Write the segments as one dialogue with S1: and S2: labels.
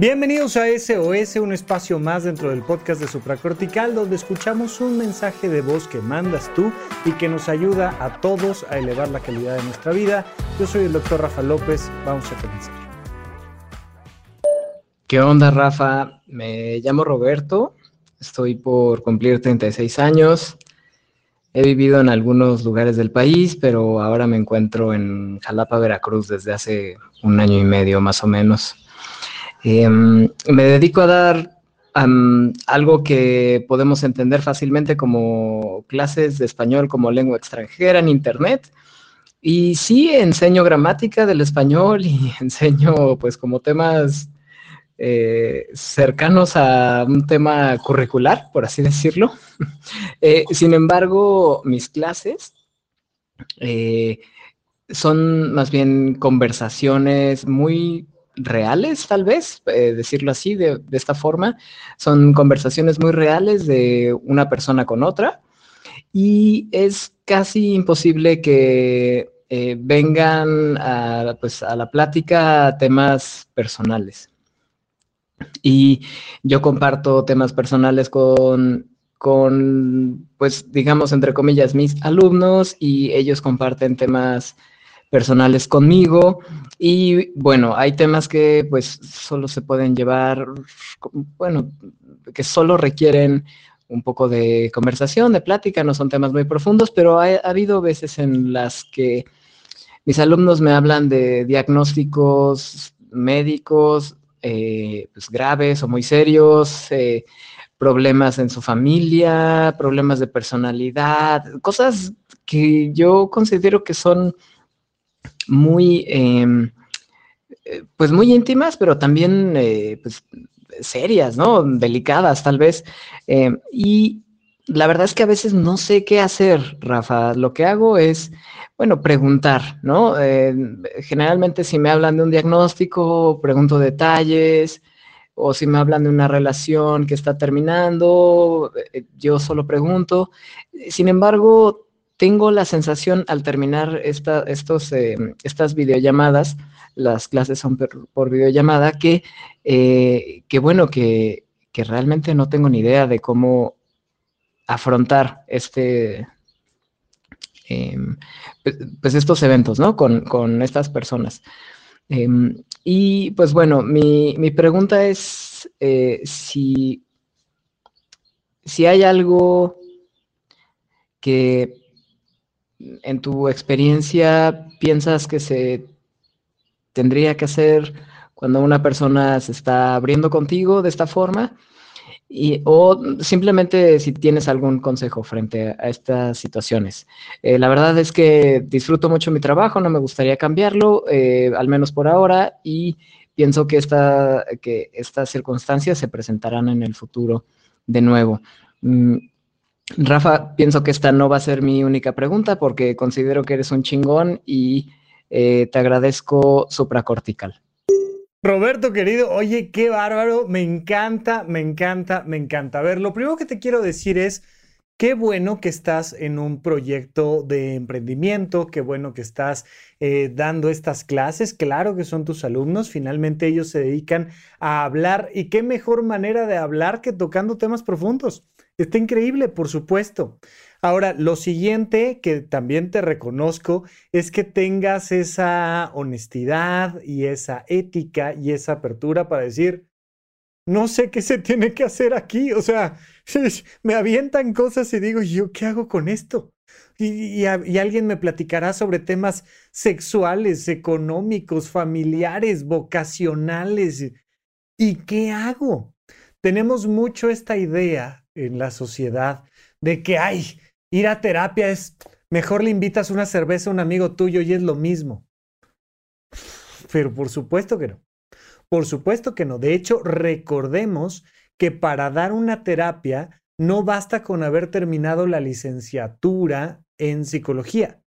S1: Bienvenidos a SOS, un espacio más dentro del podcast de Supracortical, donde escuchamos un mensaje de voz que mandas tú y que nos ayuda a todos a elevar la calidad de nuestra vida. Yo soy el doctor Rafa López, vamos a comenzar.
S2: ¿Qué onda, Rafa? Me llamo Roberto, estoy por cumplir 36 años. He vivido en algunos lugares del país, pero ahora me encuentro en Jalapa, Veracruz, desde hace un año y medio más o menos. Em, me dedico a dar algo que podemos entender fácilmente como clases de español como lengua extranjera en Internet. Y sí, enseño gramática del español y enseño pues como temas eh, cercanos a un tema curricular, por así decirlo. Eh, sin embargo, mis clases eh, son más bien conversaciones muy reales, tal vez, eh, decirlo así, de, esta forma. Son conversaciones muy reales de una persona con otra y es casi imposible que eh, vengan a, pues, a la plática temas personales. Y yo comparto temas personales con, con, pues, digamos, entre comillas, mis alumnos y ellos comparten temas personales conmigo. Y bueno, hay temas que pues solo se pueden llevar, bueno, que solo requieren un poco de conversación, de plática, no son temas muy profundos, pero ha, habido veces en las que mis alumnos me hablan de diagnósticos médicos eh, pues, graves o muy serios, eh, problemas en su familia, problemas de personalidad, cosas que yo considero que son muy, em, pues muy íntimas, pero también eh, pues, serias, ¿no? Delicadas tal vez. Em, y la verdad es que a veces no sé qué hacer, Rafa. Lo que hago es, bueno, preguntar, ¿no? Em, generalmente si me hablan de un diagnóstico, pregunto detalles, o si me hablan de una relación que está terminando, eh, yo solo pregunto. Sin embargo, tengo la sensación al terminar estos, eh, estas videollamadas, las clases son por, videollamada, que, eh, que bueno, que, realmente no tengo ni idea de cómo afrontar este, em, pues, pues estos eventos, ¿no? Con, estas personas. Em, y pues bueno, mi, mi pregunta es eh, si, si hay algo que en tu experiencia piensas que se tendría que hacer cuando una persona se está abriendo contigo de esta forma? Y, o simplemente si tienes algún consejo frente a estas situaciones. Eh, la verdad es que disfruto mucho mi trabajo, no me gustaría cambiarlo, eh, al menos por ahora, y pienso que, esta, que estas circunstancias se presentarán en el futuro de nuevo. Mm, Rafa, pienso que esta no va a ser mi única pregunta porque considero que eres un chingón y eh, te agradezco supracortical.
S1: Roberto, querido, oye, qué bárbaro, me encanta, me encanta, me encanta. A ver, lo primero que te quiero decir es, qué bueno que estás en un proyecto de emprendimiento, qué bueno que estás eh, dando estas clases, claro que son tus alumnos, finalmente ellos se dedican a hablar y qué mejor manera de hablar que tocando temas profundos. Está increíble, por supuesto. Ahora, lo siguiente que también te reconozco es que tengas esa honestidad y esa ética y esa apertura para decir, no sé qué se tiene que hacer aquí. O sea, me avientan cosas y digo, ¿yo qué hago con esto? Y, alguien me platicará sobre temas sexuales, económicos, familiares, vocacionales. ¿Y qué hago? Tenemos mucho esta idea en la sociedad de que, ay, ir a terapia es Mejor le invitas una cerveza a un amigo tuyo y es lo mismo. Pero por supuesto que no. Por supuesto que no. De hecho, recordemos que para dar una terapia no basta con haber terminado la licenciatura en psicología.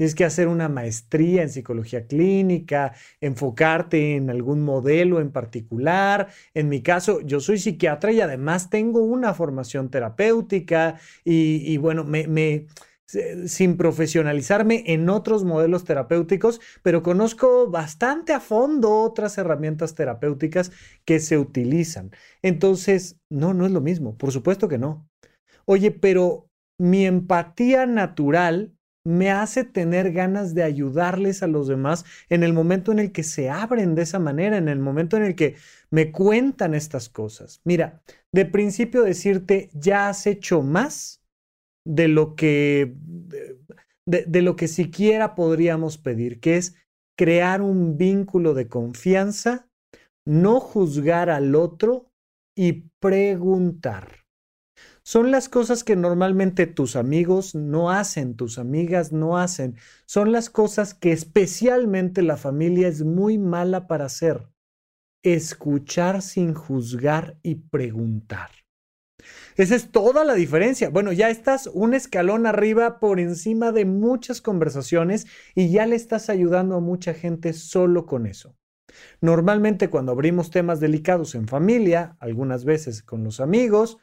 S1: Tienes que hacer una maestría en psicología clínica, enfocarte en algún modelo en particular. En mi caso, yo soy psiquiatra y además tengo una formación terapéutica y, bueno, me, sin profesionalizarme en otros modelos terapéuticos, pero conozco bastante a fondo otras herramientas terapéuticas que se utilizan. Entonces, no, no es lo mismo, por supuesto que no. Oye, pero mi empatía natural me hace tener ganas de ayudarles a los demás en el momento en el que se abren de esa manera, en el momento en el que me cuentan estas cosas. Mira, de principio decirte, ya has hecho más de lo que, de, lo que siquiera podríamos pedir, que es crear un vínculo de confianza, no juzgar al otro y preguntar. Son las cosas que normalmente tus amigos no hacen, tus amigas no hacen. Son las cosas que especialmente la familia es muy mala para hacer. Escuchar sin juzgar y preguntar. Esa es toda la diferencia. Bueno, ya estás un escalón arriba por encima de muchas conversaciones y ya le estás ayudando a mucha gente solo con eso. Normalmente cuando abrimos temas delicados en familia, algunas veces con los amigos,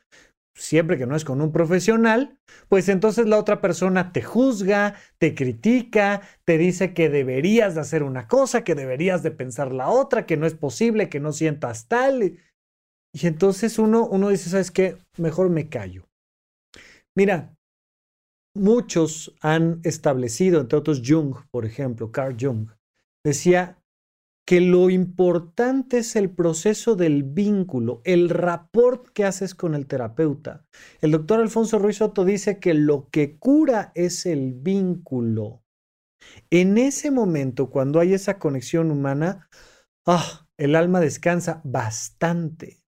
S1: siempre que no es con un profesional, pues entonces la otra persona te juzga, te critica, te dice que deberías de hacer una cosa, que deberías de pensar la otra, que no es posible, que no sientas tal. Y entonces uno, uno dice, ¿sabes qué? Mejor me callo. Mira, muchos han establecido, entre otros Jung, por ejemplo, Carl Jung, decía que lo importante es el proceso del vínculo, el rapport que haces con el terapeuta. El doctor Alfonso Ruiz Soto dice que lo que cura es el vínculo. En ese momento, cuando hay esa conexión humana, ah, el alma descansa bastante.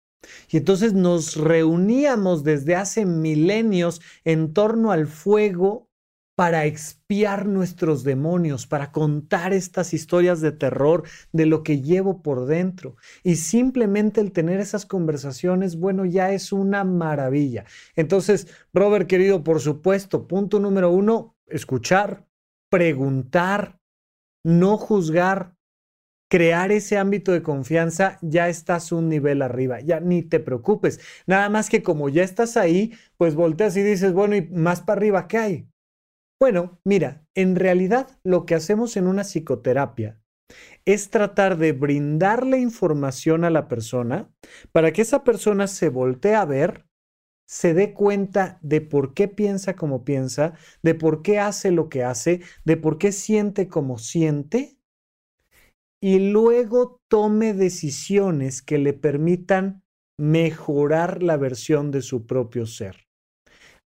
S1: Y entonces nos reuníamos desde hace milenios en torno al fuego para expiar nuestros demonios, para contar estas historias de terror de lo que llevo por dentro. Y simplemente el tener esas conversaciones, bueno, ya es una maravilla. Entonces, Robert, querido, por supuesto, punto número uno, escuchar, preguntar, no juzgar, crear ese ámbito de confianza, ya estás un nivel arriba, ya ni te preocupes. Nada más que como ya estás ahí, pues volteas y dices, bueno, y más para arriba, ¿qué hay? Bueno, mira, en realidad lo que hacemos en una psicoterapia es tratar de brindarle información a la persona para que esa persona se voltee a ver, se dé cuenta de por qué piensa como piensa, de por qué hace lo que hace, de por qué siente como siente y luego tome decisiones que le permitan mejorar la versión de su propio ser.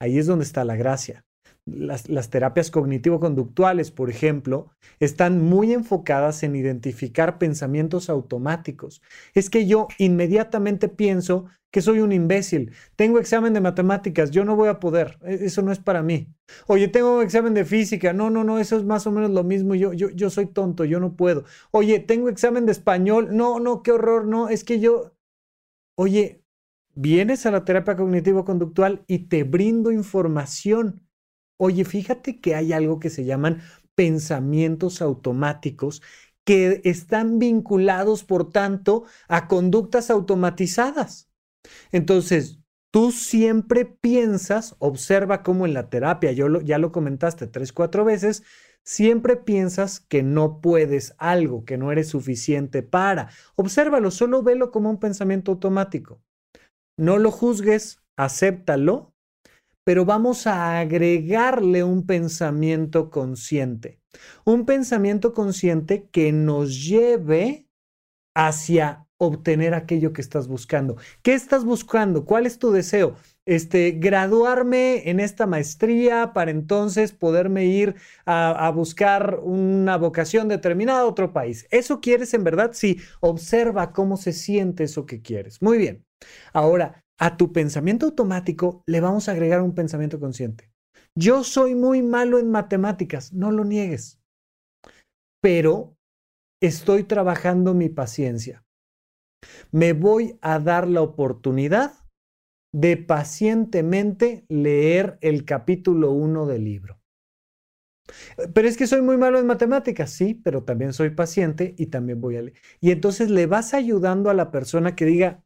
S1: Ahí es donde está la gracia. Las, terapias cognitivo-conductuales, por ejemplo, están muy enfocadas en identificar pensamientos automáticos. Es que yo inmediatamente pienso que soy un imbécil. Tengo examen de matemáticas, yo no voy a poder, e, eso no es para mí. Oye, tengo examen de física, no, no, no, eso es más o menos lo mismo, yo, yo, yo soy tonto, yo no puedo. Oye, tengo examen de español, no, no, qué horror, no, es que yo... Oye, vienes a la terapia cognitivo-conductual y te brindo información. Oye, fíjate que hay algo que se llaman pensamientos automáticos que están vinculados, por tanto, a conductas automatizadas. Entonces, tú siempre piensas, observa cómo en la terapia, yo ya lo comentaste tres, cuatro veces, siempre piensas que no puedes algo, que no eres suficiente para. Obsérvalo, solo velo como un pensamiento automático. No lo juzgues, acéptalo, pero vamos a agregarle un pensamiento consciente. Un pensamiento consciente que nos lleve hacia obtener aquello que estás buscando. ¿Qué estás buscando? ¿Cuál es tu deseo? Este, graduarme en esta maestría para entonces poderme ir a, a, buscar una vocación determinada a otro país. ¿Eso quieres en verdad? Sí, observa cómo se siente eso que quieres. Muy bien. Ahora, a tu pensamiento automático le vamos a agregar un pensamiento consciente. Yo soy muy malo en matemáticas, no lo niegues. Pero estoy trabajando mi paciencia. Me voy a dar la oportunidad de pacientemente leer el capítulo 1 del libro. Pero es que soy muy malo en matemáticas, sí, pero también soy paciente y también voy a leer. Y entonces le vas ayudando a la persona que diga,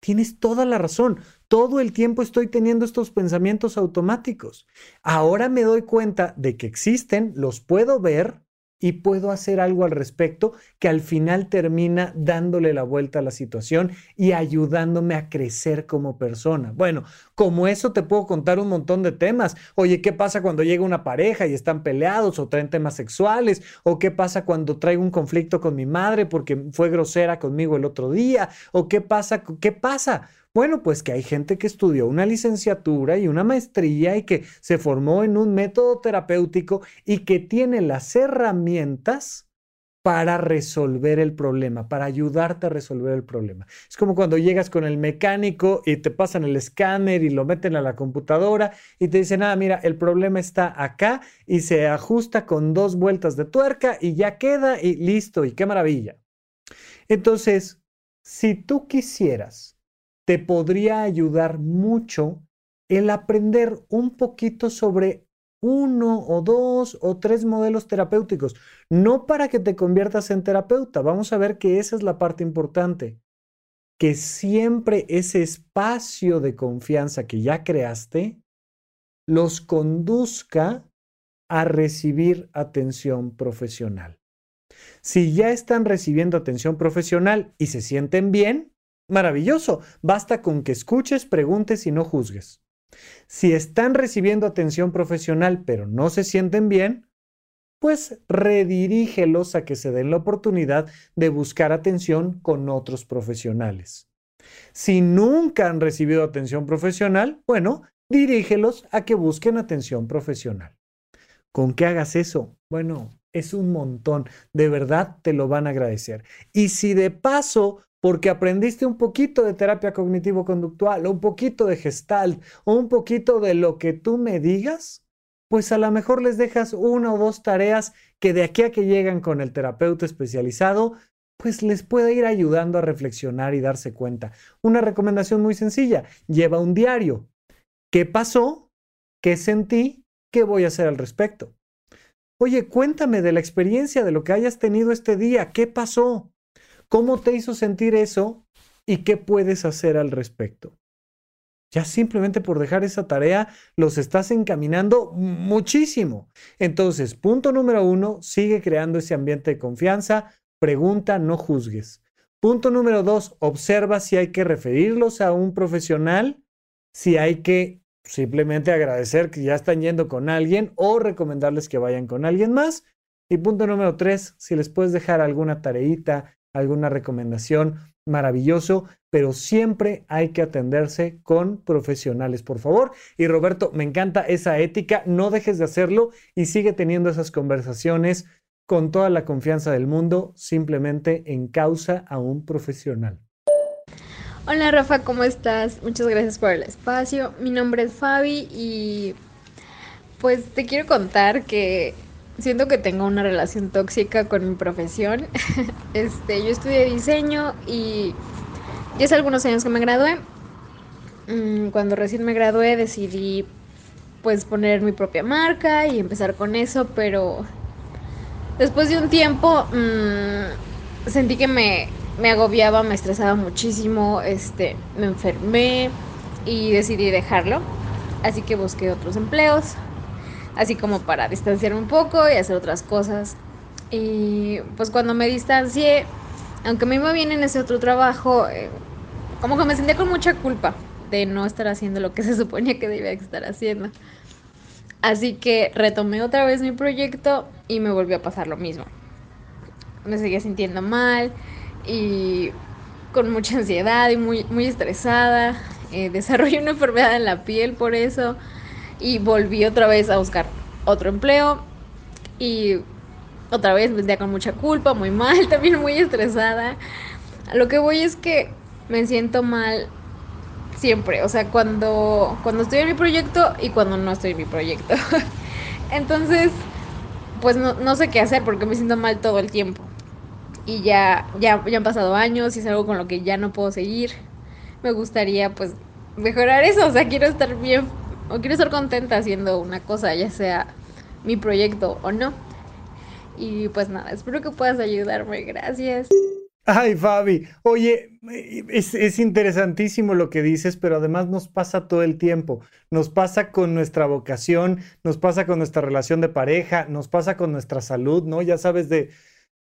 S1: tienes toda la razón, todo el tiempo estoy teniendo estos pensamientos automáticos. Ahora me doy cuenta de que existen, los puedo ver y puedo hacer algo al respecto que al final termina dándole la vuelta a la situación y ayudándome a crecer como persona. Bueno, como eso te puedo contar un montón de temas. Oye, ¿qué pasa cuando llega una pareja y están peleados o traen temas sexuales? ¿O qué pasa cuando traigo un conflicto con mi madre porque fue grosera conmigo el otro día? ¿O qué pasa? ¿Qué pasa? Bueno, pues que hay gente que estudió una licenciatura y una maestría y que se formó en un método terapéutico y que tiene las herramientas para resolver el problema, para ayudarte a resolver el problema. Es como cuando llegas con el mecánico y te pasan el escáner y lo meten a la computadora y te dicen, ah, mira, el problema está acá y se ajusta con dos vueltas de tuerca y ya queda y listo, y qué maravilla. Entonces, si tú quisieras te podría ayudar mucho el aprender un poquito sobre uno o dos o tres modelos terapéuticos, no para que te conviertas en terapeuta. Vamos a ver que esa es la parte importante, que siempre ese espacio de confianza que ya creaste los conduzca a recibir atención profesional. Si ya están recibiendo atención profesional y se sienten bien, Maravilloso. Basta con que escuches, preguntes y no juzgues. Si están recibiendo atención profesional pero no se sienten bien, pues redirígelos a que se den la oportunidad de buscar atención con otros profesionales. Si nunca han recibido atención profesional, bueno, dirígelos a que busquen atención profesional. ¿Con qué hagas eso? Bueno, es un montón. De verdad te lo van a agradecer. Y si de paso porque aprendiste un poquito de terapia cognitivo-conductual, un poquito de gestalt, o un poquito de lo que tú me digas, pues a lo mejor les dejas una o dos tareas que de aquí a que llegan con el terapeuta especializado, pues les puede ir ayudando a reflexionar y darse cuenta. Una recomendación muy sencilla, lleva un diario. ¿Qué pasó? ¿Qué sentí? ¿Qué voy a hacer al respecto? Oye, cuéntame de la experiencia de lo que hayas tenido este día. ¿Qué pasó? ¿Cómo te hizo sentir eso y qué puedes hacer al respecto? Ya simplemente por dejar esa tarea los estás encaminando muchísimo. Entonces, punto número uno, sigue creando ese ambiente de confianza. Pregunta, no juzgues. Punto número dos, observa si hay que referirlos a un profesional, si hay que simplemente agradecer que ya están yendo con alguien o recomendarles que vayan con alguien más. Y punto número tres, si les puedes dejar alguna tareita, alguna recomendación, maravilloso, pero siempre hay que atenderse con profesionales, por favor. Y Roberto, me encanta esa ética, no dejes de hacerlo y sigue teniendo esas conversaciones con toda la confianza del mundo, simplemente en causa a un profesional.
S3: Hola Rafa, ¿cómo estás? Muchas gracias por el espacio. Mi nombre es Fabi y pues te quiero contar que siento que tengo una relación tóxica con mi profesión. Este, yo estudié diseño y ya hace algunos años que me gradué. Mm, cuando recién me gradué decidí pues poner mi propia marca y empezar con eso, pero después de un tiempo mmm, sentí que me, me agobiaba, me estresaba muchísimo, este, me enfermé y decidí dejarlo. Así que busqué otros empleos así como para distanciarme un poco y hacer otras cosas. Y pues cuando me distancié, aunque me iba bien en ese otro trabajo, eh, como que me sentía con mucha culpa de no estar haciendo lo que se suponía que debía estar haciendo. Así que retomé otra vez mi proyecto y me volvió a pasar lo mismo. Me seguía sintiendo mal y con mucha ansiedad y muy, muy estresada. Eh, desarrollé una enfermedad en la piel por eso y volví otra vez a buscar otro empleo y otra vez me sentía con mucha culpa, muy mal, también muy estresada. lo que voy es que me siento mal siempre, o sea, cuando, cuando estoy en mi proyecto y cuando no estoy en mi proyecto. Entonces, pues no, no, sé qué hacer porque me siento mal todo el tiempo. Y ya, ya, ya han pasado años y es algo con lo que ya no puedo seguir. Me gustaría pues mejorar eso, o sea, quiero estar bien, o quiero estar contenta haciendo una cosa, ya sea mi proyecto o no. Y pues nada, espero que puedas ayudarme, gracias.
S1: Ay, Fabi, oye, es, es, interesantísimo lo que dices, pero además nos pasa todo el tiempo. Nos pasa con nuestra vocación, nos pasa con nuestra relación de pareja, nos pasa con nuestra salud, ¿no? Ya sabes de,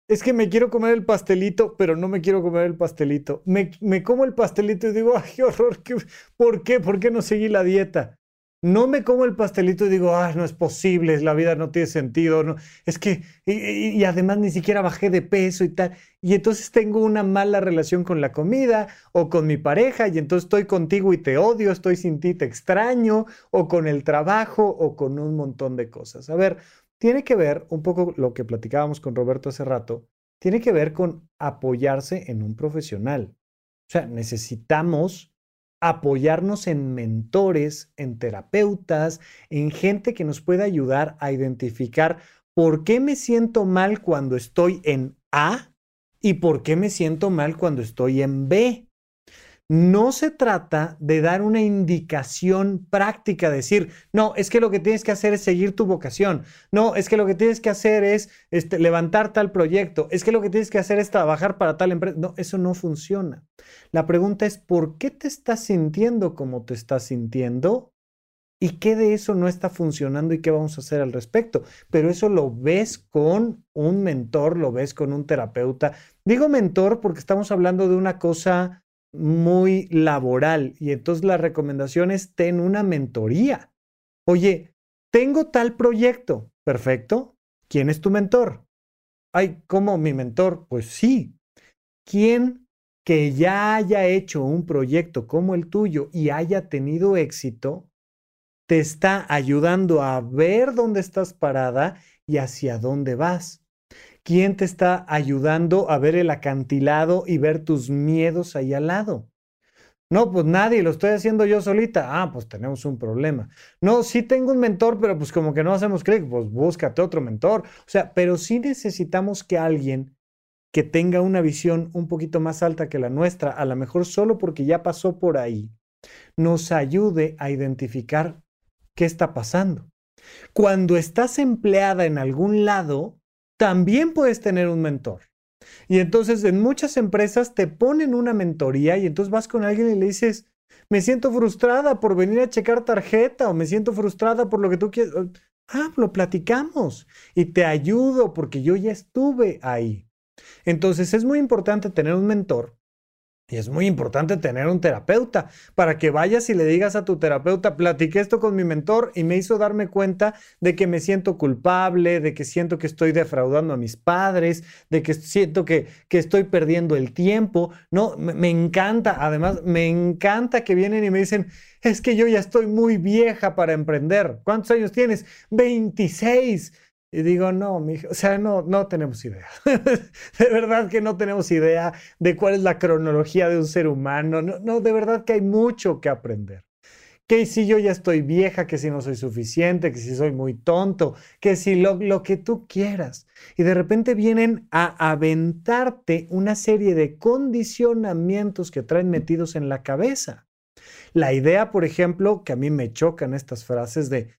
S1: es que me quiero comer el pastelito, pero no me quiero comer el pastelito. Me, me como el pastelito y digo, ay, qué horror, ¿qué, ¿por qué? ¿Por qué no seguí la dieta? No me como el pastelito y digo, ah, no es posible, la vida no tiene sentido, no, es que, y, además ni siquiera bajé de peso y tal, y entonces tengo una mala relación con la comida o con mi pareja, y entonces estoy contigo y te odio, estoy sin ti, te extraño, o con el trabajo, o con un montón de cosas. A ver, tiene que ver un poco lo que platicábamos con Roberto hace rato, tiene que ver con apoyarse en un profesional. O sea, necesitamos apoyarnos en mentores, en terapeutas, en gente que nos pueda ayudar a identificar por qué me siento mal cuando estoy en A y por qué me siento mal cuando estoy en B no se trata de dar una indicación práctica, decir, no, es que lo que tienes que hacer es seguir tu vocación, no, es que lo que tienes que hacer es este, levantar tal proyecto, es que lo que tienes que hacer es trabajar para tal empresa. No, eso no funciona. La pregunta es, ¿por qué te estás sintiendo como te estás sintiendo? ¿Y qué de eso no está funcionando y qué vamos a hacer al respecto? Pero eso lo ves con un mentor, lo ves con un terapeuta. Digo mentor porque estamos hablando de una cosa muy laboral y entonces la recomendación es ten una mentoría. Oye, tengo tal proyecto, perfecto. ¿Quién es tu mentor? Ay, ¿cómo mi mentor? Pues sí. ¿Quién que ya haya hecho un proyecto como el tuyo y haya tenido éxito, te está ayudando a ver dónde estás parada y hacia dónde vas. ¿Quién te está ayudando a ver el acantilado y ver tus miedos ahí al lado? No, pues nadie, lo estoy haciendo yo solita. Ah, pues tenemos un problema. No, sí tengo un mentor, pero pues como que no hacemos clic, pues búscate otro mentor. O sea, pero sí necesitamos que alguien que tenga una visión un poquito más alta que la nuestra, a lo mejor solo porque ya pasó por ahí, nos ayude a identificar qué está pasando. Cuando estás empleada en algún lado, también puedes tener un mentor. Y entonces en muchas empresas te ponen una mentoría y entonces vas con alguien y le dices, me siento frustrada por venir a checar tarjeta o me siento frustrada por lo que tú quieres. Ah, lo platicamos y te ayudo porque yo ya estuve ahí. Entonces es muy importante tener un mentor y es muy importante tener un terapeuta para que vayas y le digas a tu terapeuta, platiqué esto con mi mentor y me hizo darme cuenta de que me siento culpable, de que siento que estoy defraudando a mis padres, de que siento que, que estoy perdiendo el tiempo. No, me, me encanta, además, me encanta que vienen y me dicen, es que yo ya estoy muy vieja para emprender. ¿Cuántos años tienes? 26 y digo, no, o sea, no, no tenemos idea. de verdad que no tenemos idea de cuál es la cronología de un ser humano. No, no, de verdad que hay mucho que aprender. Que si yo ya estoy vieja, que si no soy suficiente, que si soy muy tonto, que si lo, lo que tú quieras. Y de repente vienen a aventarte una serie de condicionamientos que traen metidos en la cabeza. La idea, por ejemplo, que a mí me chocan estas frases de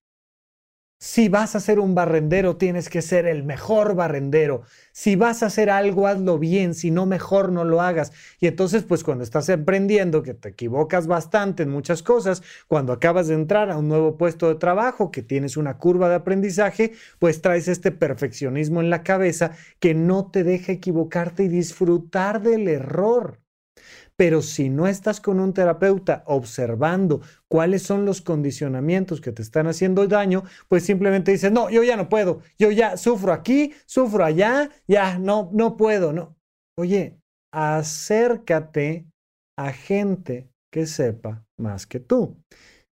S1: si vas a ser un barrendero, tienes que ser el mejor barrendero. Si vas a hacer algo, hazlo bien. Si no, mejor no lo hagas. Y entonces, pues cuando estás emprendiendo, que te equivocas bastante en muchas cosas, cuando acabas de entrar a un nuevo puesto de trabajo, que tienes una curva de aprendizaje, pues traes este perfeccionismo en la cabeza que no te deja equivocarte y disfrutar del error. Pero si no estás con un terapeuta observando cuáles son los condicionamientos que te están haciendo daño, pues simplemente dices, no, yo ya no puedo, yo ya sufro aquí, sufro allá, ya no, no puedo, no. Oye, acércate a gente que sepa más que tú.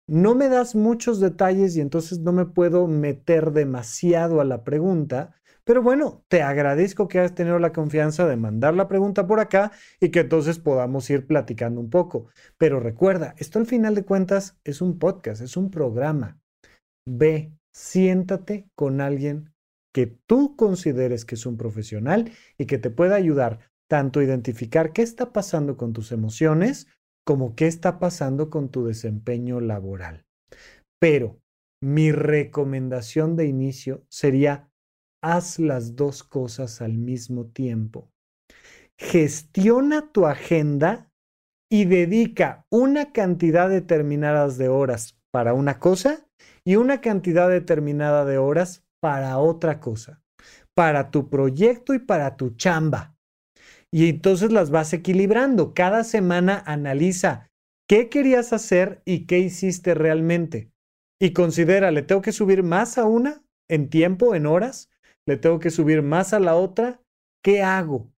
S1: No me das muchos detalles y entonces no me puedo meter demasiado a la pregunta, Pero bueno, te agradezco que hayas tenido la confianza de mandar la pregunta por acá y que entonces podamos ir platicando un poco. Pero recuerda, esto al final de cuentas es un podcast, es un programa. Ve, siéntate con alguien que tú consideres que es un profesional y que te pueda ayudar tanto a identificar qué está pasando con tus emociones como qué está pasando con tu desempeño laboral. Pero mi recomendación de inicio sería haz las dos cosas al mismo tiempo. Gestiona tu agenda y dedica una cantidad determinada de horas para una cosa y una cantidad determinada de horas para otra cosa, para tu proyecto y para tu chamba. Y entonces las vas equilibrando. Cada semana analiza qué querías hacer y qué hiciste realmente. Y considera, ¿le tengo que subir más a una en tiempo, en horas? Le tengo que subir más a la otra, ¿qué hago?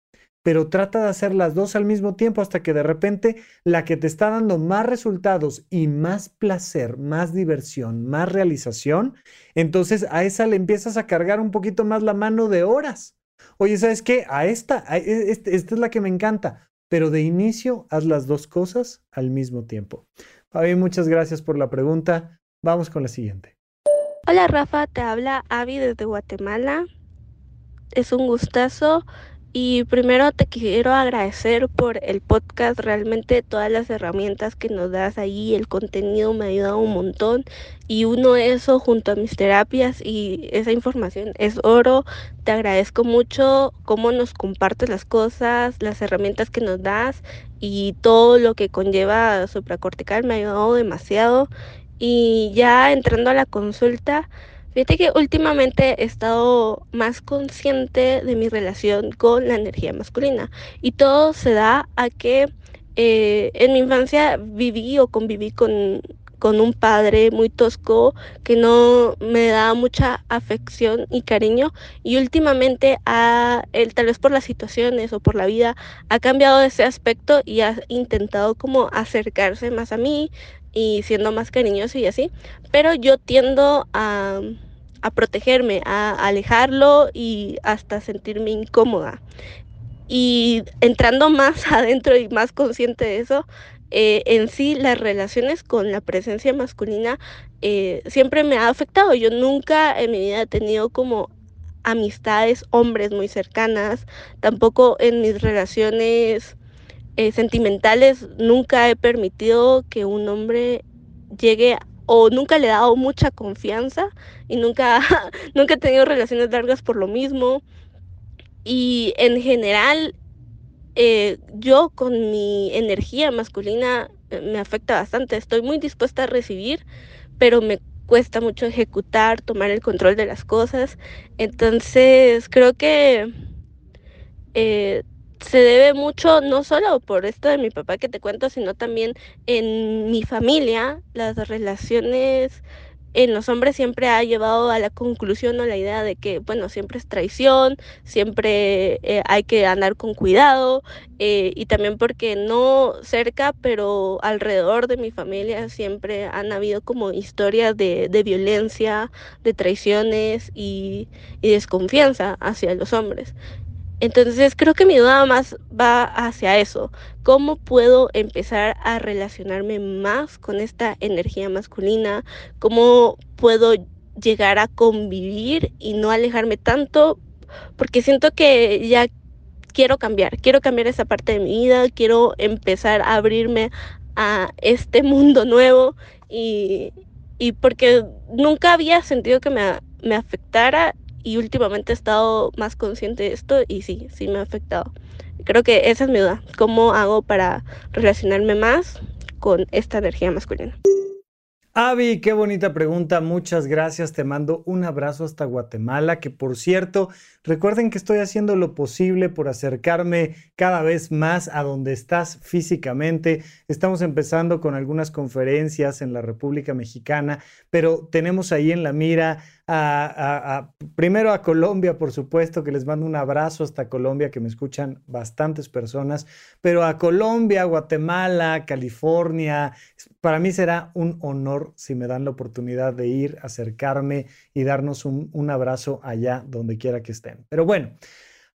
S1: Pero trata de hacer las dos al mismo tiempo hasta que de repente la que te está dando más resultados y más placer, más diversión, más realización, entonces a esa le empiezas a cargar un poquito más la mano de horas. Oye, ¿sabes qué? A esta, e, este, esta es la que me encanta, pero de inicio haz las dos cosas al mismo tiempo. Fabi, muchas gracias por la pregunta. Vamos con la siguiente.
S4: Hola Rafa, te habla Avi desde Guatemala es un gustazo y primero te quiero agradecer por el podcast, realmente todas las herramientas que nos das ahí, el contenido me ha ayudado un montón y uno eso junto a mis terapias y esa información es oro. Te agradezco mucho cómo nos compartes las cosas, las herramientas que nos das y todo lo que conlleva supracortical me ha ayudado demasiado. Y ya entrando a la consulta, Fíjate que últimamente he estado más consciente de mi relación con la energía masculina y todo se da a que eh, en mi infancia viví o conviví con, con un padre muy tosco que no me da mucha afección y cariño y últimamente ha, él tal vez por las situaciones o por la vida ha cambiado ese aspecto y ha intentado como acercarse más a mí, y siendo más cariñoso y así, pero yo tiendo a, a protegerme, a alejarlo y hasta sentirme incómoda. Y entrando más adentro y más consciente de eso, eh, en sí las relaciones con la presencia masculina eh, siempre me ha afectado. Yo nunca en mi vida he tenido como amistades hombres muy cercanas, tampoco en mis relaciones eh, sentimentales nunca he permitido que un hombre llegue o nunca le he dado mucha confianza y nunca, nunca he tenido relaciones largas por lo mismo. Y en general, eh, yo con mi energía masculina eh, me afecta bastante. Estoy muy dispuesta a recibir, pero me cuesta mucho ejecutar, tomar el control de las cosas. Entonces, creo que se debe mucho, no solo por esto de mi papá que te cuento, sino también en mi familia, las relaciones en los hombres siempre ha llevado a la conclusión o la idea de que, bueno, siempre es traición, siempre eh, hay que andar con cuidado eh, y también porque no cerca, pero alrededor de mi familia siempre han habido como historias de, violencia, de traiciones y, y desconfianza hacia los hombres. Entonces creo que mi duda más va hacia eso. ¿Cómo puedo empezar a relacionarme más con esta energía masculina? ¿Cómo puedo llegar a convivir y no alejarme tanto? Porque siento que ya quiero cambiar, quiero cambiar esa parte de mi vida, quiero empezar a abrirme a este mundo nuevo y, porque nunca había sentido que me, me afectara y últimamente he estado más consciente de esto y sí, sí me ha afectado. Creo que esa es mi duda, ¿cómo hago para relacionarme más con esta energía masculina?
S1: Avi, qué bonita pregunta, muchas gracias, te mando un abrazo hasta Guatemala, que por cierto, recuerden que estoy haciendo lo posible por acercarme cada vez más a donde estás físicamente. Estamos empezando con algunas conferencias en la República Mexicana, pero tenemos ahí en la mira a, primero a Colombia, por supuesto, que les mando un abrazo hasta Colombia, que me escuchan bastantes personas, pero a Colombia, Guatemala, California, para mí será un honor si me dan la oportunidad de ir, acercarme y darnos un, un abrazo allá donde quiera que estén. Pero bueno,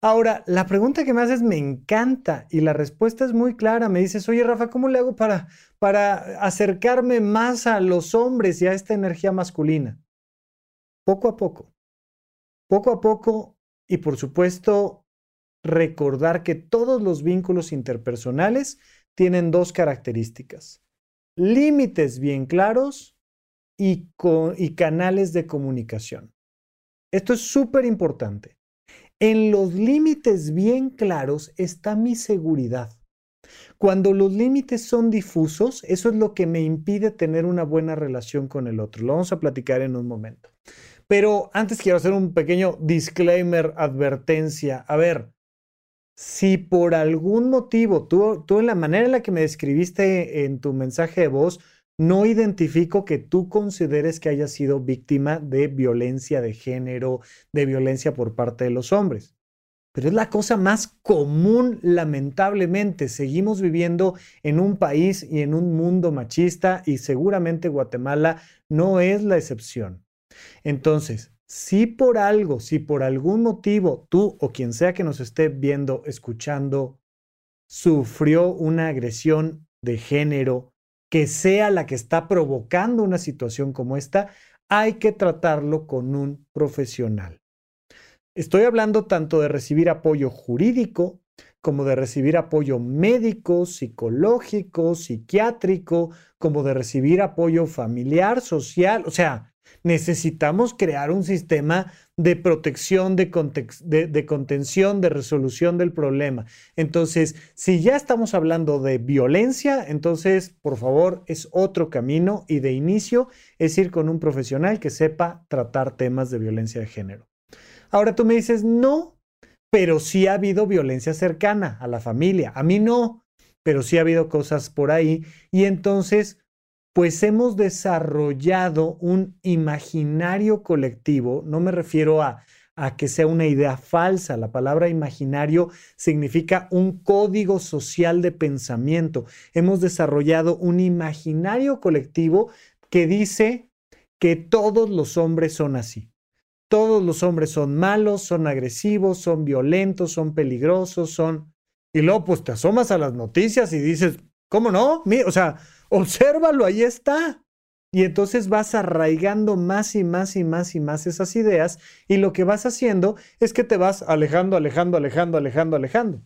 S1: Ahora, la pregunta que me haces me encanta y la respuesta es muy clara. Me dices, oye Rafa, ¿cómo le hago para, para acercarme más a los hombres y a esta energía masculina? Poco a poco, poco a poco y por supuesto recordar que todos los vínculos interpersonales tienen dos características. Límites bien claros y, y canales de comunicación. Esto es súper importante. En los límites bien claros está mi seguridad. Cuando los límites son difusos, eso es lo que me impide tener una buena relación con el otro. Lo vamos a platicar en un momento. Pero antes quiero hacer un pequeño disclaimer, advertencia. A ver, si por algún motivo tú, tú en la manera en la que me describiste en tu mensaje de voz, no identifico que tú consideres que haya sido víctima de violencia de género, de violencia por parte de los hombres. Pero es la cosa más común, lamentablemente. Seguimos viviendo en un país y en un mundo machista y seguramente Guatemala no es la excepción. Entonces, si por algo, si por algún motivo tú o quien sea que nos esté viendo, escuchando, sufrió una agresión de género, que sea la que está provocando una situación como esta, hay que tratarlo con un profesional. Estoy hablando tanto de recibir apoyo jurídico como de recibir apoyo médico, psicológico, psiquiátrico, como de recibir apoyo familiar, social. O sea, necesitamos crear un sistema de protección, de, contención, de resolución del problema. Entonces, si ya estamos hablando de violencia, entonces, por favor, es otro camino y de inicio es ir con un profesional que sepa tratar temas de violencia de género. Ahora tú me dices, no, pero sí ha habido violencia cercana a la familia. A mí no, pero sí ha habido cosas por ahí. Y entonces pues hemos desarrollado un imaginario colectivo, no me refiero a, que sea una idea falsa, la palabra imaginario significa un código social de pensamiento. Hemos desarrollado un imaginario colectivo que dice que todos los hombres son así. Todos los hombres son malos, son agresivos, son violentos, son peligrosos, son... Y luego pues te asomas a las noticias y dices, ¿cómo no? O sea, Obsérvalo, ahí está. Y entonces vas arraigando más y más y más y más esas ideas y lo que vas haciendo es que te vas alejando, alejando, alejando, alejando, alejando.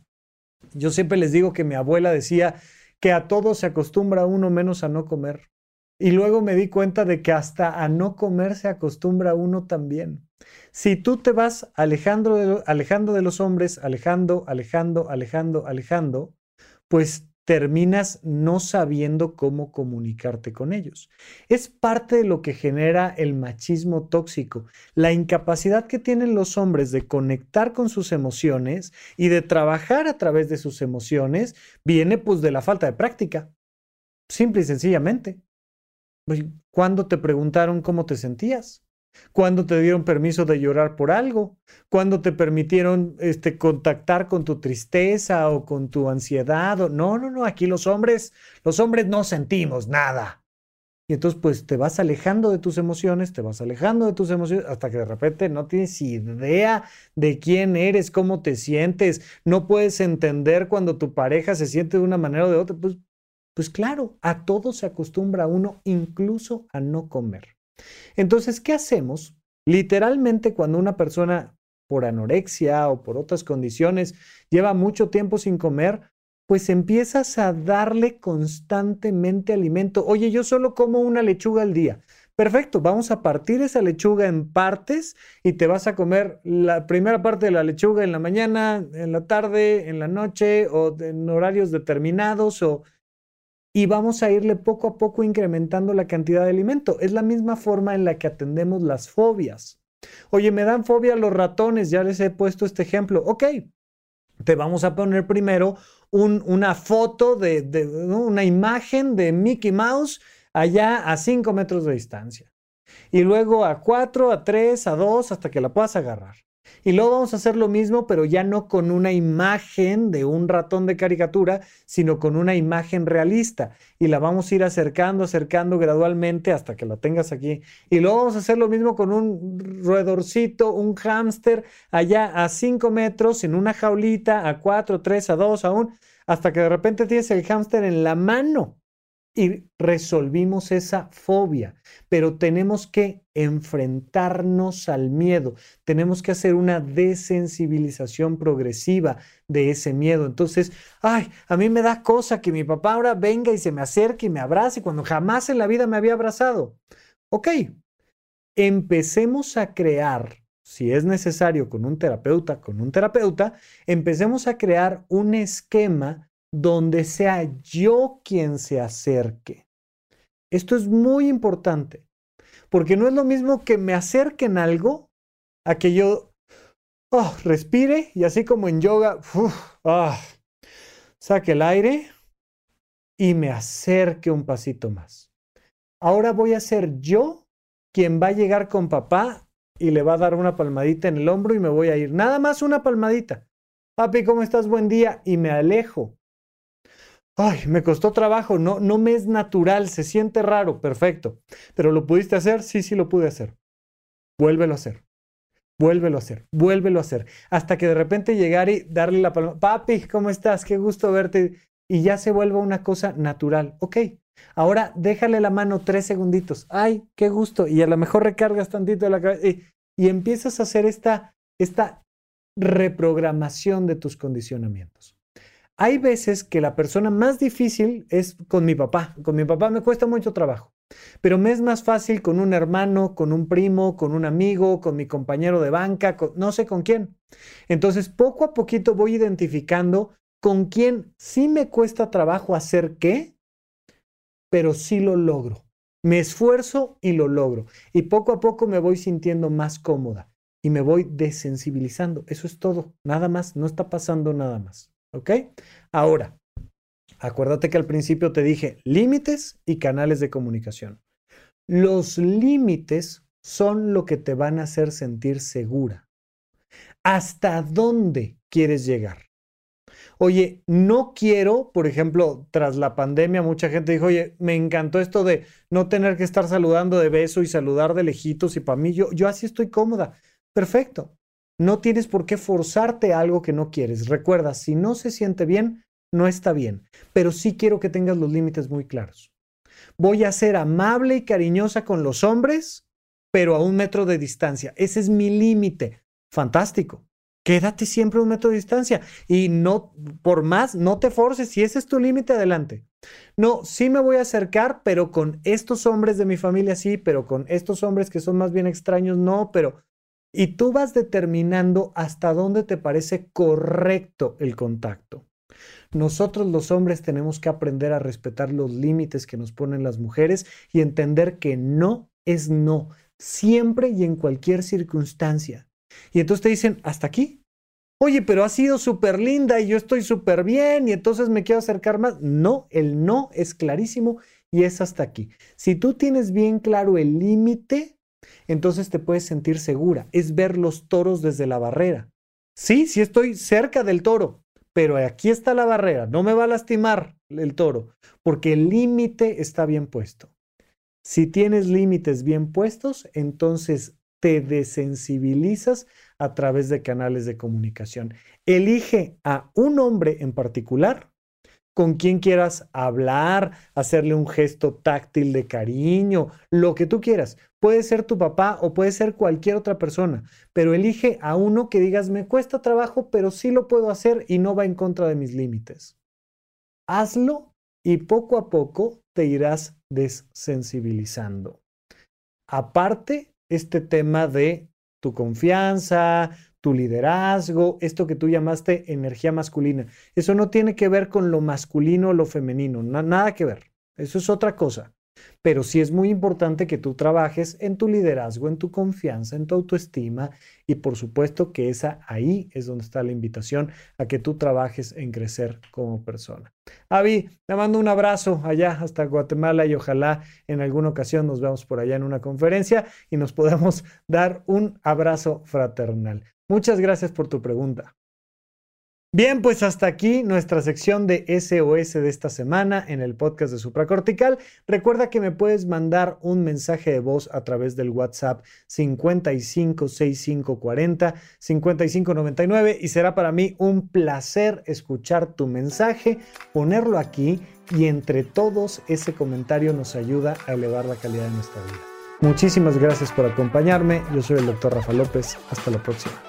S1: Yo siempre les digo que mi abuela decía que a todo se acostumbra uno menos a no comer. Y luego me di cuenta de que hasta a no comer se acostumbra uno también. Si tú te vas alejando de, alejando de los hombres, alejando, alejando, alejando, alejando, pues terminas no sabiendo cómo comunicarte con ellos. Es parte de lo que genera el machismo tóxico, la incapacidad que tienen los hombres de conectar con sus emociones y de trabajar a través de sus emociones viene pues de la falta de práctica. Simple y sencillamente. ¿Cuándo te preguntaron cómo te sentías? ¿Cuándo te dieron permiso de llorar por algo? ¿Cuándo te permitieron este, contactar con tu tristeza o con tu ansiedad? No, no, no, aquí los hombres, los hombres no sentimos nada. Y entonces pues te vas alejando de tus emociones, te vas alejando de tus emociones hasta que de repente no tienes idea de quién eres, cómo te sientes, no puedes entender cuando tu pareja se siente de una manera o de otra. Pues, pues claro, a todo se acostumbra uno, incluso a no comer. Entonces, ¿qué hacemos? Literalmente cuando una persona por anorexia o por otras condiciones lleva mucho tiempo sin comer, pues empiezas a darle constantemente alimento. Oye, yo solo como una lechuga al día. Perfecto, vamos a partir esa lechuga en partes y te vas a comer la primera parte de la lechuga en la mañana, en la tarde, en la noche o en horarios determinados o y vamos a irle poco a poco incrementando la cantidad de alimento. Es la misma forma en la que atendemos las fobias. Oye, me dan fobia los ratones, ya les he puesto este ejemplo. Ok, te vamos a poner primero una foto de, una imagen de Mickey Mouse allá a 5 metros de distancia. Y luego a 4, a 3, a 2, hasta que la puedas agarrar. Y luego vamos a hacer lo mismo, pero ya no con una imagen de un ratón de caricatura, sino con una imagen realista. Y la vamos a ir acercando, acercando gradualmente hasta que la tengas aquí. Y luego vamos a hacer lo mismo con un roedorcito, un hámster, allá a 5 metros, en una jaulita, a 4, 3, a 2, a 1, hasta que de repente tienes el hámster en la mano y resolvimos esa fobia, pero tenemos que enfrentarnos al miedo, tenemos que hacer una desensibilización progresiva de ese miedo. Entonces, ay, a mí me da cosa que mi papá ahora venga y se me acerque y me abrace cuando jamás en la vida me había abrazado. Ok, empecemos a crear, si es necesario con un terapeuta, con un terapeuta, empecemos a crear un esquema donde sea yo quien se acerque. Esto es muy importante, porque no es lo mismo que me acerquen algo a que yo oh, respire y así como en yoga, ah, saque el aire y me acerque un pasito más. Ahora voy a ser yo quien va a llegar con papá y le va a dar una palmadita en el hombro y me voy a ir. Nada más una palmadita. Papi, ¿cómo estás? Buen día. Y me alejo ay, me costó trabajo, no, no me es natural, se siente raro, perfecto. Pero ¿lo pudiste hacer? Sí, sí lo pude hacer. Vuélvelo a hacer. Vuélvelo a hacer, vuélvelo a hacer. Hasta que de repente llegar y darle la palma, papi, ¿cómo estás? Qué gusto verte. Y ya se vuelva una cosa natural. Ok, ahora déjale la mano tres segunditos. Ay, qué gusto. Y a lo mejor recargas tantito la cabeza y, y empiezas a hacer esta, esta reprogramación de tus condicionamientos. Hay veces que la persona más difícil es con mi papá. Con mi papá me cuesta mucho trabajo, pero me es más fácil con un hermano, con un primo, con un amigo, con mi compañero de banca, no sé con quién. Entonces, poco a poquito voy identificando con quién sí me cuesta trabajo hacer qué, pero sí lo logro. Me esfuerzo y lo logro. Y poco a poco me voy sintiendo más cómoda y me voy desensibilizando. Eso es todo. Nada más. No está pasando nada más. ¿Ok? Ahora, acuérdate que al principio te dije límites y canales de comunicación. Los límites son lo que te van a hacer sentir segura. ¿Hasta dónde quieres llegar? Oye, no quiero, por ejemplo, tras la pandemia, mucha gente dijo, oye, me encantó esto de no tener que estar saludando de beso y saludar de lejitos y para mí, yo, yo así estoy cómoda. Perfecto. No tienes por qué forzarte a algo que no quieres. Recuerda, si no se siente bien, no está bien, pero sí quiero que tengas los límites muy claros. Voy a ser amable y cariñosa con los hombres, pero a un metro de distancia. Ese es mi límite. Fantástico. Quédate siempre a un metro de distancia y no, por más, no te forces. Si ese es tu límite, adelante. No, sí me voy a acercar, pero con estos hombres de mi familia sí, pero con estos hombres que son más bien extraños no, pero y tú vas determinando hasta dónde te parece correcto el contacto. Nosotros los hombres tenemos que aprender a respetar los límites que nos ponen las mujeres y entender que no es no, siempre y en cualquier circunstancia. Y entonces te dicen, hasta aquí. Oye, pero ha sido súper linda y yo estoy súper bien y entonces me quiero acercar más. No, el no es clarísimo y es hasta aquí. Si tú tienes bien claro el límite, entonces te puedes sentir segura. Es ver los toros desde la barrera. Sí, sí estoy cerca del toro, pero aquí está la barrera. No me va a lastimar el toro, porque el límite está bien puesto. Si tienes límites bien puestos, entonces te desensibilizas a través de canales de comunicación. Elige a un hombre en particular con quien quieras hablar, hacerle un gesto táctil de cariño, lo que tú quieras. Puede ser tu papá o puede ser cualquier otra persona, pero elige a uno que digas, me cuesta trabajo, pero sí lo puedo hacer y no va en contra de mis límites. Hazlo y poco a poco te irás desensibilizando. Aparte, este tema de tu confianza, tu liderazgo, esto que tú llamaste energía masculina. Eso no tiene que ver con lo masculino o lo femenino, nada que ver. Eso es otra cosa. Pero sí es muy importante que tú trabajes en tu liderazgo, en tu confianza, en tu autoestima y por supuesto que esa ahí es donde está la invitación a que tú trabajes en crecer como persona. Avi, te mando un abrazo allá hasta Guatemala y ojalá en alguna ocasión nos veamos por allá en una conferencia y nos podamos dar un abrazo fraternal.
S5: Muchas gracias por tu pregunta. Bien, pues hasta aquí nuestra sección de SOS de esta semana en el podcast de Supracortical. Recuerda que me puedes mandar un mensaje de voz a través del WhatsApp 556540 5599 y será para mí un placer escuchar tu mensaje, ponerlo aquí y entre todos ese comentario nos ayuda a elevar la calidad de nuestra vida. Muchísimas gracias por acompañarme. Yo soy el doctor Rafa López. Hasta la próxima.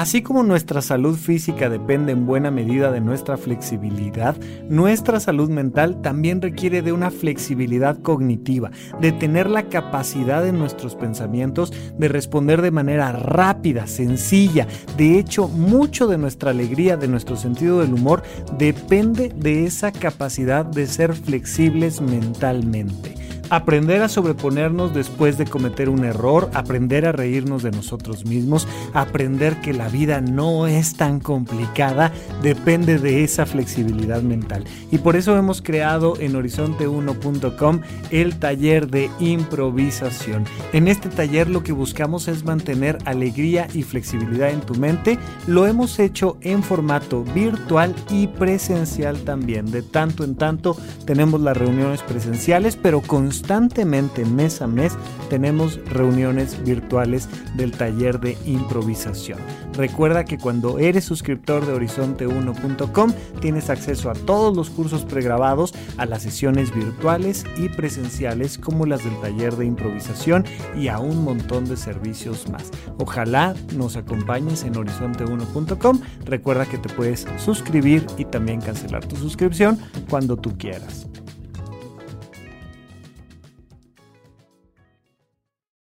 S1: Así como nuestra salud física depende en buena medida de nuestra flexibilidad, nuestra salud mental también requiere de una flexibilidad cognitiva, de tener la capacidad en nuestros pensamientos de responder de manera rápida, sencilla. De hecho, mucho de nuestra alegría, de nuestro sentido del humor, depende de esa capacidad de ser flexibles mentalmente aprender a sobreponernos después de cometer un error, aprender a reírnos de nosotros mismos, aprender que la vida no es tan complicada, depende de esa flexibilidad mental. Y por eso hemos creado en horizonte1.com el taller de improvisación. En este taller lo que buscamos es mantener alegría y flexibilidad en tu mente. Lo hemos hecho en formato virtual y presencial también. De tanto en tanto tenemos las reuniones presenciales, pero con constantemente mes a mes tenemos reuniones virtuales del taller de improvisación. Recuerda que cuando eres suscriptor de horizonte1.com tienes acceso a todos los cursos pregrabados, a las sesiones virtuales y presenciales como las del taller de improvisación y a un montón de servicios más. Ojalá nos acompañes en horizonte1.com. Recuerda que te puedes suscribir y también cancelar tu suscripción cuando tú quieras.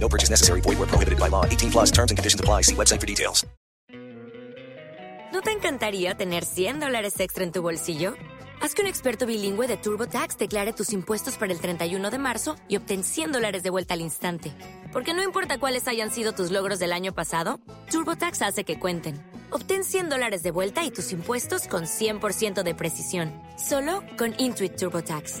S6: No purchase necessary. Void where prohibited by law. 18 plus terms and conditions apply. See website for details.
S7: ¿No te encantaría tener 100 dólares extra en tu bolsillo? Haz que un experto bilingüe de TurboTax declare tus impuestos para el 31 de marzo y obtén 100 dólares de vuelta al instante. Porque no importa cuáles hayan sido tus logros del año pasado, TurboTax hace que cuenten. Obtén 100 dólares de vuelta y tus impuestos con 100% de precisión. Solo con Intuit TurboTax.